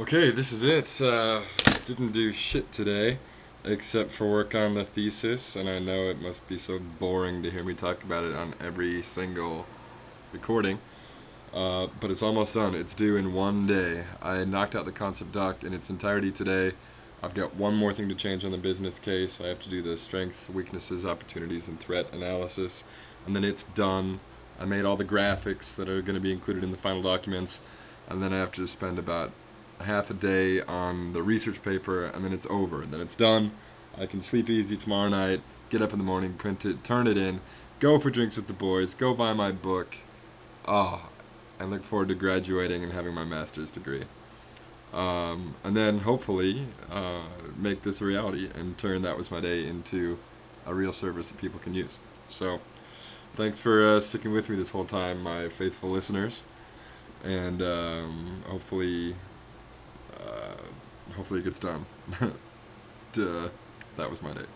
Okay, this is it. Uh, didn't do shit today except for work on the thesis, and I know it must be so boring to hear me talk about it on every single recording. Uh, but it's almost done. It's due in one day. I knocked out the concept doc in its entirety today. I've got one more thing to change on the business case. I have to do the strengths, weaknesses, opportunities, and threat analysis, and then it's done. I made all the graphics that are going to be included in the final documents, and then I have to spend about half a day on the research paper, and then it's over. And then it's done. I can sleep easy tomorrow night, get up in the morning, print it, turn it in, go for drinks with the boys, go buy my book. Oh, and look forward to graduating and having my master's degree. Um, and then hopefully uh, make this a reality and turn that was my day into a real service that people can use. So, thanks for uh, sticking with me this whole time, my faithful listeners, and um, hopefully, hopefully it gets done. Duh, that was my day.